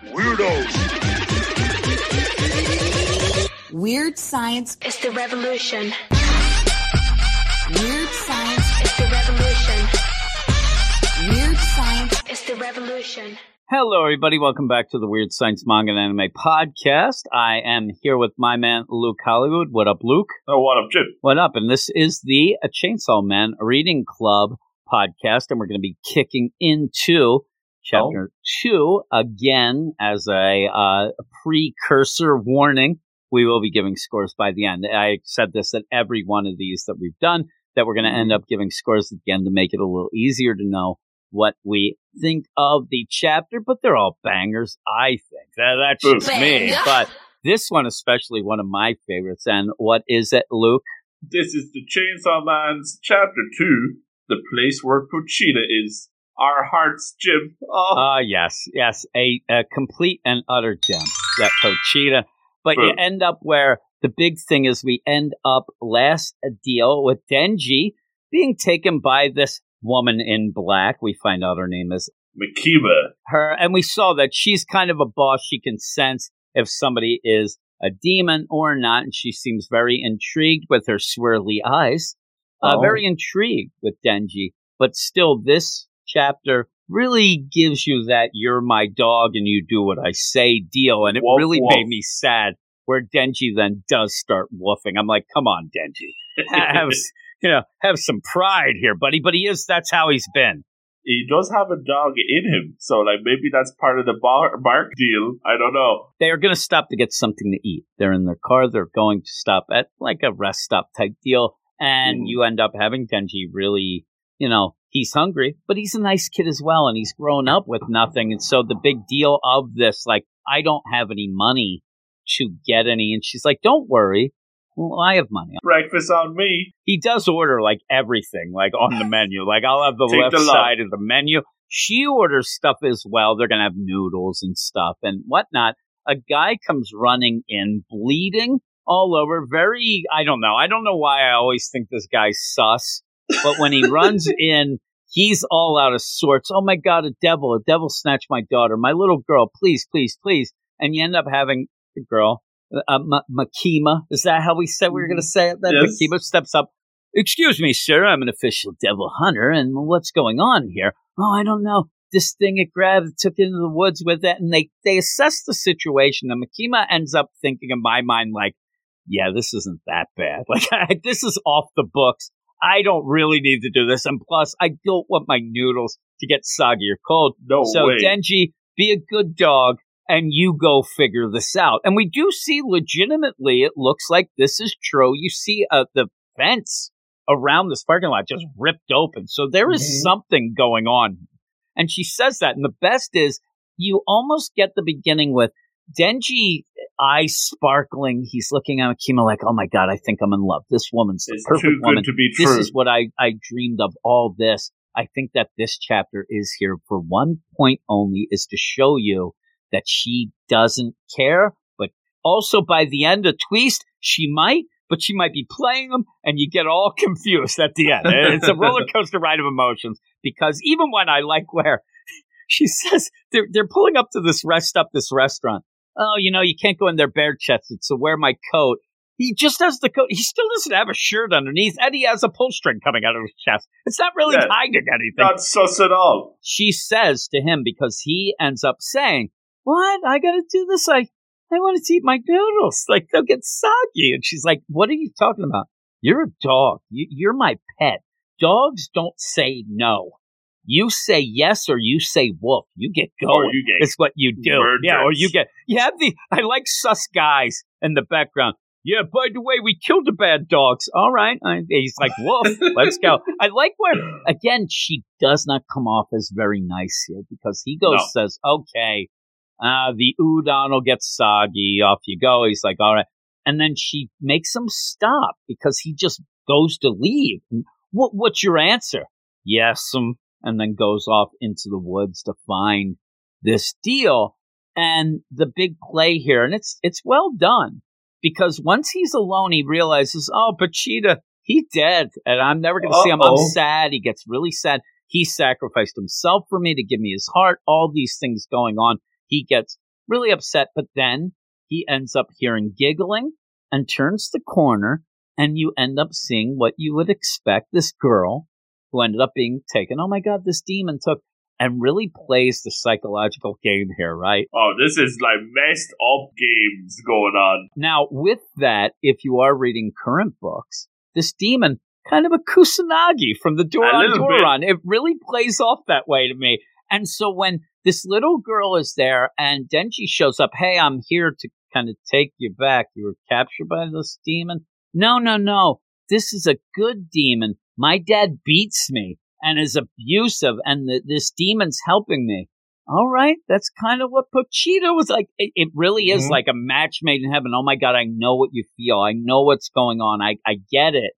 weirdos. Weird science is the revolution. Weird science is the revolution. Weird science is the revolution. Hello, everybody. Welcome back to the Weird Science Manga and Anime Podcast. I am here with my man, Luke Hollywood. What up, Luke? Oh, what up, Jim? What up? And this is the Chainsaw Man Reading Club podcast, and we're going to be kicking into chapter two again as a uh, precursor warning. We will be giving scores by the end. I said this at every one of these that we've done that we're going to end mm-hmm. up giving scores at the end to make it a little easier to know what we think of the chapter, but they're all bangers, I think. That, that's just Bang. me. But this one, especially one of my favorites. And what is it, Luke? This is the Chainsaw Man's chapter two, the place where Pochita is. Our hearts, Jim. Oh, uh, yes, yes. A, a complete and utter gem, that Pochita. But you end up where the big thing is we end up last a deal with Denji being taken by this woman in black. We find out her name is Makima. Her, and we saw that she's kind of a boss. She can sense if somebody is a demon or not, and she seems very intrigued with her swirly eyes. Uh, oh. Very intrigued with Denji, but still, this chapter really gives you that you're my dog and you do what I say deal, and it woof, really woof. made me sad. Where Denji then does start woofing. I'm like, come on, Denji, have you know, have some pride here, buddy. But he is, that's how he's been. He does have a dog in him, so like maybe that's part of the bar- bark deal. I don't know. They are going to stop to get something to eat. They're in their car. They're going to stop at like a rest stop type deal, and mm. you end up having Denji really, you know, he's hungry, but he's a nice kid as well, and he's grown up with nothing. And so the big deal of this, like, I don't have any money to get any, and she's like, "Don't worry, well, I have money. Breakfast on me. He does order like everything, like on the menu. Like I'll have the left the side of the menu. She orders stuff as well. They're gonna have noodles and stuff and whatnot. A guy comes running in, bleeding all over. Very, I don't know. I don't know why I always think this guy's sus, but when he runs in, he's all out of sorts. Oh my god, a devil! A devil snatched my daughter, my little girl. Please, please, please. And you end up having the girl uh, Makima. Is that how we said we were going to say it? Then yes. Makima steps up. Excuse me, sir. I'm an official devil hunter, and what's going on here? Oh, I don't know. This thing it grabbed, took into the woods with it, and they they assess the situation. And Makima ends up thinking in my mind like, yeah, this isn't that bad. Like this is off the books. I don't really need to do this, and plus, I don't want my noodles to get soggy or cold. No so way. Denji, be a good dog and you go figure this out. And we do see legitimately, it looks like this is true. You see uh, the fence around this parking lot just ripped open. So there is mm-hmm. something going on. And she says that. And the best is you almost get the beginning with Denji eyes sparkling. He's looking at Makima like, oh my God, I think I'm in love. This woman's the it's perfect woman. to be true. This is what I, I dreamed of all this. I think that this chapter is here for one point only is to show you that she doesn't care. But also by the end of Twist, she might, but she might be playing them and you get all confused at the end. it's a roller coaster ride of emotions because even when I like where she says they're, they're pulling up to this rest up this restaurant. Oh, you know, you can't go in there bare chested, so wear my coat. He just has the coat. He still doesn't have a shirt underneath, and he has a pull string coming out of his chest. It's not really yeah, hiding anything. Not sus at all. She says to him because he ends up saying, what? I gotta do this. I, I want to eat my noodles. Like they'll get soggy. And she's like, what are you talking about? You're a dog. You, you're my pet. Dogs don't say no. You say yes or you say woof. You get going. Or you get it's what you do. Yeah, or you get. You have the. I like sus guys in the background. Yeah, by the way, we killed the bad dogs. All right. he's like, woof, let's go. I like where, again, she does not come off as very nice here because he goes, no. says, okay, uh, the udon will get soggy. Off you go. He's like, all right. And then she makes him stop because he just goes to leave. What, what's your answer? Yes. Um, and then goes off into the woods to find this deal. And the big play here, and it's, it's well done because once he's alone, he realizes, oh, Pochita, he dead and I'm never going to see him. I'm sad. He gets really sad. He sacrificed himself for me to give me his heart, all these things going on he gets really upset. But then he ends up hearing giggling and turns the corner, and you end up seeing what you would expect this girl who ended up being taken. Oh my God, this demon took and really plays the psychological game here, right? Oh, this is like messed up games going on. Now, with that, if you are reading current books, this demon kind of a Kusanagi from the little Duran. It really plays off that way to me. And so when this little girl is there and Denji shows up, hey, I'm here to kind of take you back. You were captured by this demon. No, no, no. This is a good demon. My dad beats me and is abusive, and the, this demon's helping me. All right, that's kind of what Pochita was like. It, it really is Mhm. like a match made in heaven. Oh my god, I know what you feel. I know what's going on. I I get it.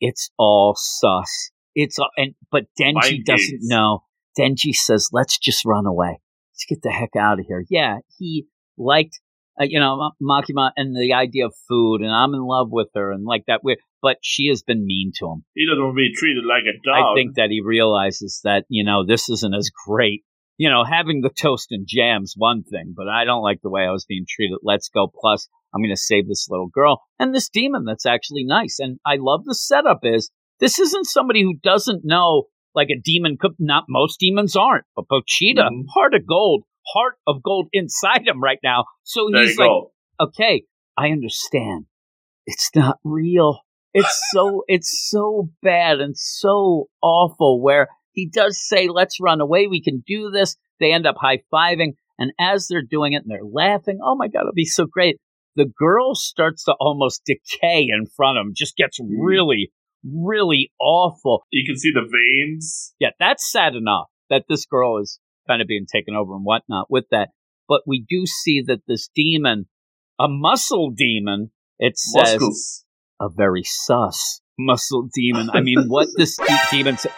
It's all sus. It's all, and but Denji doesn't know. Denji says, "Let's just run away. Let's get the heck out of here." Yeah, he liked uh, you know Ma- Makima and the idea of food, and I'm in love with her, and like that. Weird, but she has been mean to him. He doesn't want to be treated like a dog. I think that he realizes that, you know, this isn't as great. You know, having the toast and jam's one thing, but I don't like the way I was being treated. Let's go. Plus, I'm going to save this little girl and this demon that's actually nice. And I love the setup is this isn't somebody who doesn't know like a demon could, not most demons aren't, but Pochita, Mhm. heart of gold, heart of gold inside him right now. So there he's like, go. okay, I understand. It's not real. It's so it's so bad and so awful where he does say, let's run away, we can do this. They end up high fiving, and as they're doing it and they're laughing, oh my god, it'll be so great. The girl starts to almost decay in front of him, just gets hmm. really, really awful. You can see the veins. Yeah, that's sad enough that this girl is kind of being taken over and whatnot with that. But we do see that this demon, a muscle demon, it says Muscles. A very sus muscle demon. I mean, what this demon sa-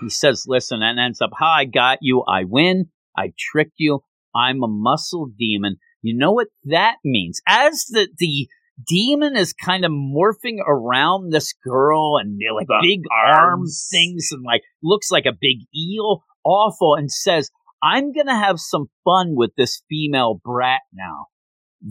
he says, listen, and ends up, ha, I got you. I win. I tricked you. I'm a muscle demon. You know what that means? As the, the demon is kind of morphing around this girl and like The big arm arms. things and like looks like a big eel, awful, and says, I'm going to have some fun with this female brat now.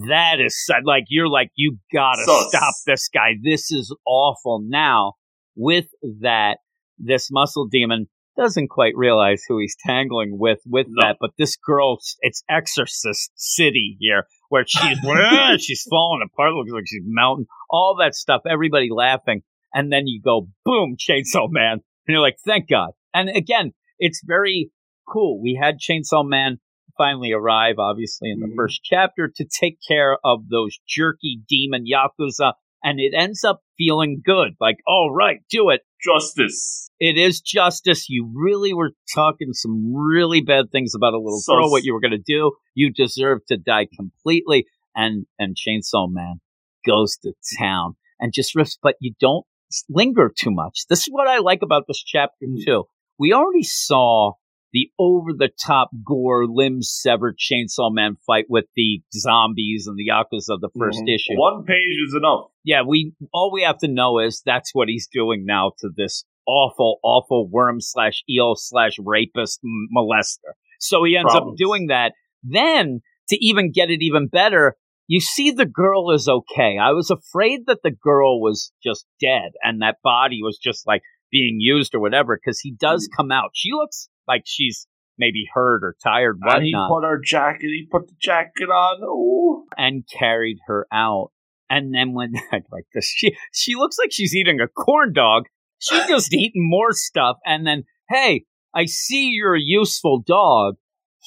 That is sad. like you're like you gotta Sus. stop this guy. This is awful. Now with that, this muscle demon doesn't quite realize who he's tangling with with No. that. But this girl, it's Exorcist City here, where she's she's falling apart. Looks like she's melting. All that stuff. Everybody laughing, and then you go boom, Chainsaw Man, and you're like, thank God. And again, it's very cool. We had Chainsaw Man finally arrive, obviously, in the Mhm. first chapter to take care of those jerky demon yakuza, and it ends up feeling good. Like, all right, do it. Justice. It is justice. You really were talking some really bad things about a little So- girl. What you were going to do, you deserve to die completely. And and Chainsaw Man goes to town and just rips, but you don't linger too much. This is what I like about this chapter Mm. too. We already saw the over the top gore, limbs severed Chainsaw Man fight with the zombies and the yakuza of the 1st Mhm. issue One page is enough. yeah, we all we have to know is that's what he's doing now to this awful, awful worm slash eel slash rapist m- molester. So he ends up doing that. Then to even get it even better, you see the girl is okay. I was afraid that the girl was just dead and that body was just like being used or whatever because he does come out. She looks like she's maybe hurt or tired, And he put her jacket. He put the jacket on. Oh, and carried her out. And then when like this, she she looks like she's eating a corn dog. She just eating more stuff. And then, hey, I see you're a useful dog.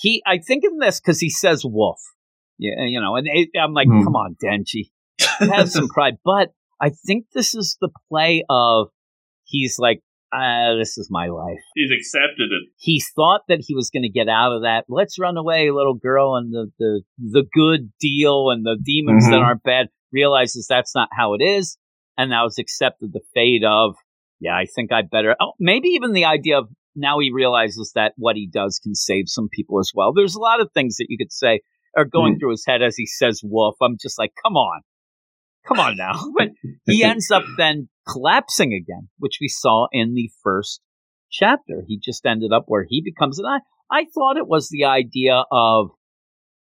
He, I think in this because he says wolf. Yeah, you know, and it, I'm like, Hmm. come on, Denji, have some pride. But I think this is the play of he's like, ah, this is my life he's accepted it. he thought that he was going to get out of that. Let's run away, little girl, and the the the good deal and the demons that Mhm. aren't bad. Realizes that's not how it is, and now has accepted the fate of. Yeah, I think I better. Oh, maybe even the idea of now he realizes that what he does can save some people as well. There's a lot of things that you could say are going through his head as he says "wolf." I'm just like, come on, come on now. But he ends up then collapsing again, which we saw in the first chapter. He just ended up where he becomes, and I, I thought it was the idea of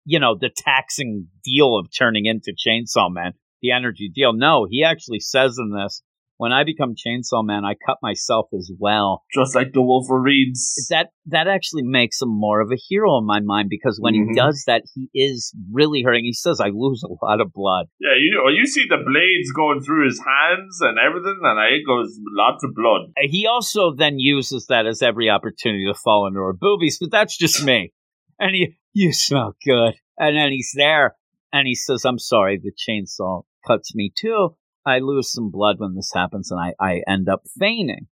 you know, the taxing deal of turning into Chainsaw Man, the energy deal. No, he actually says in this, when I become Chainsaw Man, I cut myself as well. Just like the Wolverines. That that actually makes him more of a hero in my mind because when Mhm. he does that, he is really hurting. He says, "I lose a lot of blood." Yeah, you you see the blades going through his hands and everything, and it goes lots of blood. Uh, He also then uses that as every opportunity to fall into her boobies, but that's just me. And he, you smell good. And then he's there and he says, I'm sorry, the chainsaw cuts me too. I lose some blood when this happens and I, I end up fainting.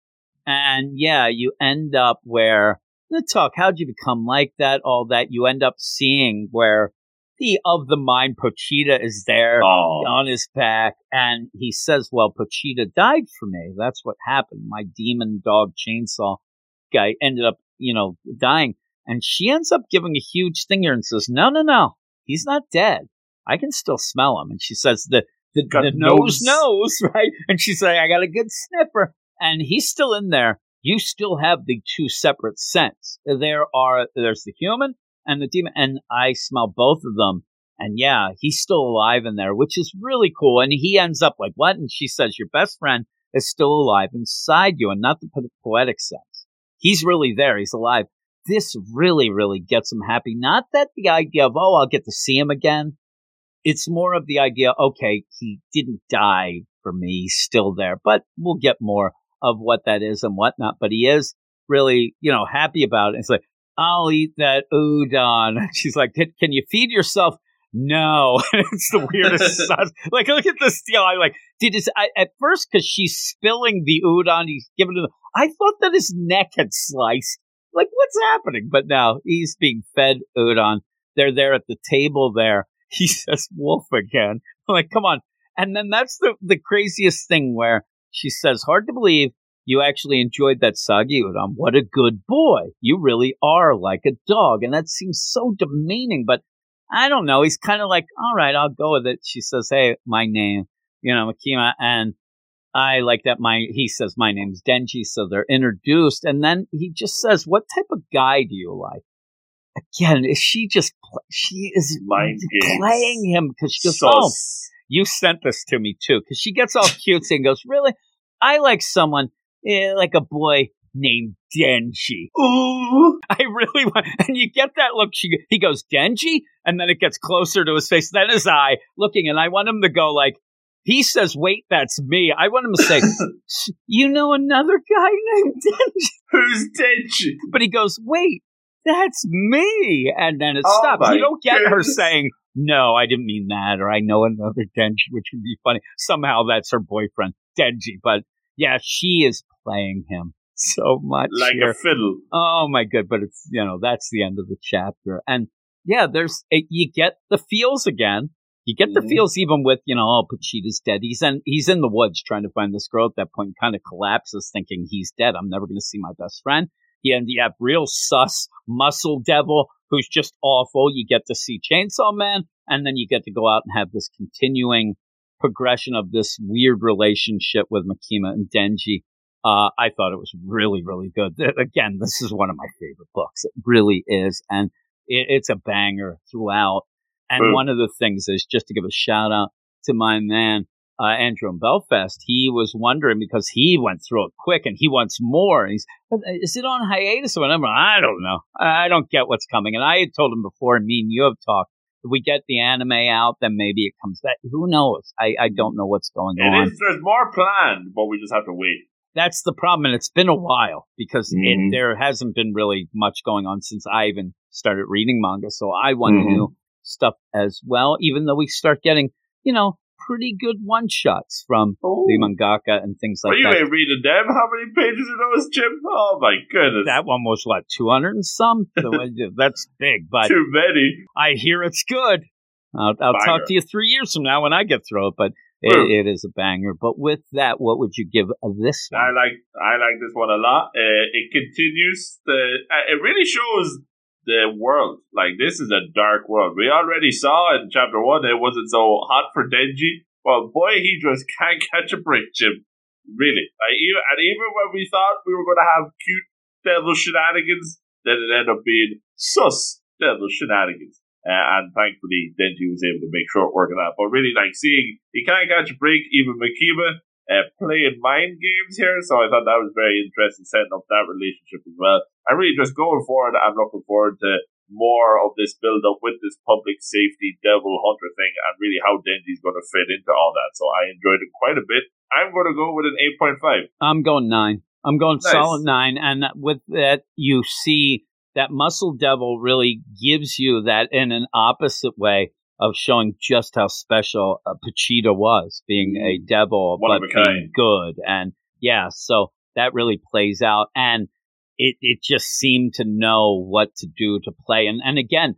And yeah, you end up where the talk, how'd you become like that? All that you end up seeing where the of the mind Pochita is there Oh, on his back and he says, Well, Pochita died for me. That's what happened. My demon dog chainsaw guy ended up, you know, dying. And she ends up giving a huge stinger and says, No, no, no. He's not dead. I can still smell him. And she says, The the, Got the nose nose. knows, right? And she's like, I got a good sniffer. And he's still in there. You still have the two separate scents. There are there's the human and the demon, and I smell both of them. And yeah, he's still alive in there, which is really cool. And he ends up like, what? And she says, your best friend is still alive inside you, and not the po- poetic sense. He's really there. He's alive. This really, really gets him happy. Not that the idea of, oh, I'll get to see him again. It's more of the idea, okay, he didn't die for me. He's still there, but we'll get more of what that is and whatnot. But he is really, you know, happy about it. It's like, I'll eat that udon. She's like, can, you feed yourself? No, it's the weirdest. sauce. Like, look at this deal. I'm like did this I, at first because she's spilling the udon. He's giving it. I thought that his neck had sliced. Like, what's happening? But now he's being fed udon. They're there at the table. There, he says wolf again. I'm like, come on. And then that's the the craziest thing where she says, hard to believe you actually enjoyed that sagi udon. What a good boy. You really are like a dog. And that seems so demeaning, but I don't know. He's kind of like, all right, I'll go with it. She says, hey, my name, you know, Makima. And I like that my, he says, my name's Denji. So they're introduced. And then he just says, what type of guy do you like? Again, is she just, she is Mind games. playing him because she goes, oh, you sent this to me too, because she gets all cutesy and goes, "Really? I like someone eh, like a boy named Denji. Ooh. I really want." And you get that look. She he goes Denji, and then it gets closer to his face, then his eye looking, and I want him to go like. He says, "Wait, that's me." I want him to say, "You know another guy named Denji," Who's Denji? but he goes, "Wait, that's me," and then it Oh stops. You don't get her saying, "No, I didn't mean that," or "I know another Denji," which would be funny. Somehow that's her boyfriend, Denji. But yeah, she is playing him so much Like here. a fiddle. Oh my god! But it's you know that's the end of the chapter, and yeah, there's it, you get the feels again. You get the Mhm. feels even with you know oh Pochita's dead. He's in he's in the woods trying to find this girl at that point. Kind of collapses, thinking he's dead. I'm never going to see my best friend. Yeah, and you have real sus muscle devil who's just awful. You get to see Chainsaw Man, and then you get to go out and have this continuing progression of this weird relationship with Makima and Denji. Uh, I thought it was really, really good. Again, this is one of my favorite books. It really is. And it, it's a banger throughout. And Boom. one of the things is just to give a shout out to my man, uh, Andrew in Belfast. He was wondering because he went through it quick and he wants more. And he's, is it on hiatus or whatever? I don't know. I I don't get what's coming. And I had told him before, and me and you have talked. If we get the anime out, then maybe it comes back. Who knows? I, I don't know what's going on. It is. There's more planned, but we just have to wait. That's the problem, and it's been a while because Mhm. it, there hasn't been really much going on since I even started reading manga. So I want Mhm. new stuff as well. Even though we start getting, you know, pretty good one shots from Oh. the mangaka and things like Well, you that. ain't reading them. How many pages are those, Jim? Oh my goodness. That one was like two hundred and some. Uh, That's big, but Too many. I hear it's good. I'll, I'll talk to you three years from now when I get through it, but it, it is a banger. But with that, what would you give this I like I like this one a lot. Uh, it continues the. Uh, it really shows the world. Like this is a dark world. We already saw in chapter one it wasn't so hot for Denji. Well, boy, he just can't catch a break, Jim. Really. Like, even, and even when we thought we were going to have cute devil shenanigans, then it ended up being sus devil shenanigans. Uh, and thankfully, Denji was able to make short work of that. But really, like seeing he can't catch a break, even Makima uh, playing mind games here. So I thought that was very interesting, setting up that relationship as well. And really, just going forward, I'm looking forward to more of this build up with this public safety devil hunter thing, and really how Denji's going to fit into all that. So I enjoyed it quite a bit. I'm going to go with an 8.5. I'm going nine. I'm going nice. solid nine, and with that, you see that muscle devil really gives you that in an opposite way of showing just how special uh, Pochita was, being a devil One but being good, and yeah, so that really plays out, and it it just seemed to know what to do to play, and and again,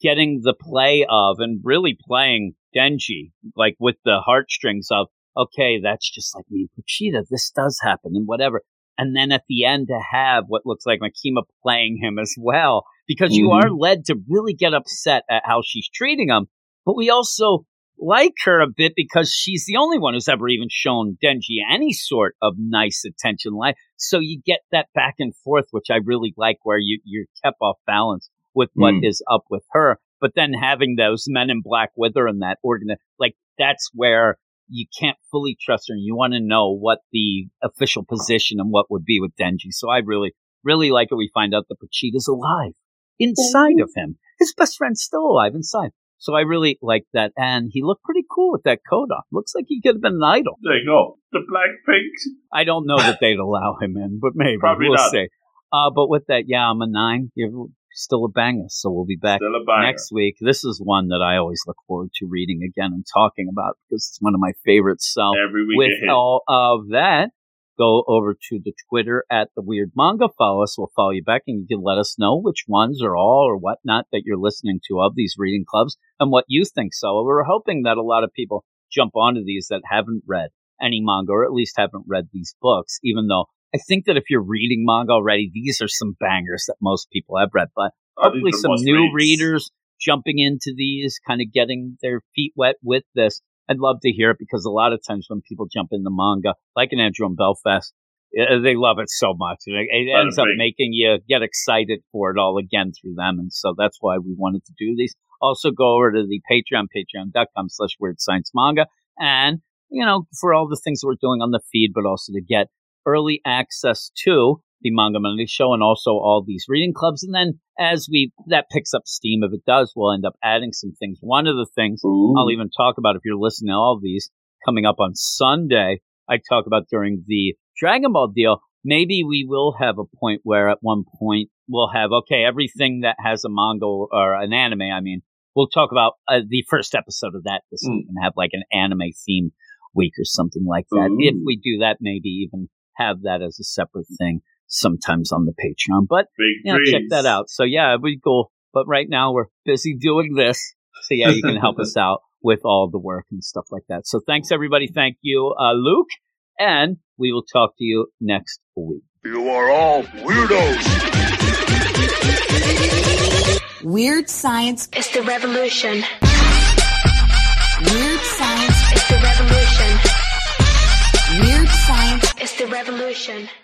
getting the play of and really playing Denji like with the heartstrings of okay, that's just like me and Pochita. This does happen and whatever and then at the end to have what looks like Makima playing him as well, because mm-hmm. you are led to really get upset at how she's treating him. But we also like her a bit because she's the only one who's ever even shown Denji any sort of nice attention. Like, so you get that back and forth, which I really like, where you you're kept off balance with what mm. is up with her. But then having those men in black with her and that organ, like that's where you can't fully trust her and you want to know what the official position and what would be with Denji. So I really, really like it. We find out that Pochita's alive inside of him. His best friend's still alive inside. So I really like that. And he looked pretty cool with that coat on. Looks like he could have been an idol. There you go. The black pink. I don't know that they'd allow him in, but maybe. Probably we'll not. see. Uh, but with that, yeah, I'm a nine. You're still a banger. So we'll be back next week. This is one that I always look forward to reading again and talking about because it's one of my favorites. So Every week with all of that, go over to the Twitter at the Weird Manga. Follow us. We'll follow you back and you can let us know which ones or all or whatnot that you're listening to of these reading clubs and what you think. So we're hoping that a lot of people jump onto these that haven't read any manga or at least haven't read these books, even though I think that if you're reading manga already, these are some bangers that most people have read, but hopefully some new reads. readers jumping into these, kind of getting their feet wet with this. I'd love to hear it because a lot of times when people jump into manga, like an Andrew and Belfast, eh, eh, they love it so much. It, it ends up making you get excited for it all again through them. And so that's why we wanted to do these. Also go over to the Patreon, patreon.com slash weird science manga. And, you know, for all the things that we're doing on the feed, but also to get early access to the Manga Monday Show and also all these reading clubs. And then as we that picks up steam, if it does, we'll end up adding some things. One of the things Ooh. I'll even talk about if you're listening to all these coming up on Sunday, I talk about during the Dragon Ball deal. Maybe we will have a point where at one point we'll have okay everything that has a manga or an anime. I mean, we'll talk about uh, the first episode of that this mm. week and have like an anime theme week or something like that. Ooh. If we do that, maybe even have that as a separate thing sometimes on the Patreon. But yeah, check that out. So yeah, it'd be cool. But right now we're busy doing this. So yeah, you can help us out with all the work and stuff like that. So thanks everybody. Thank you, uh, Luke. And we will talk to you next week. You are all weirdos. Weird science is the revolution. Weird science is the revolution. Weird science is the revolution.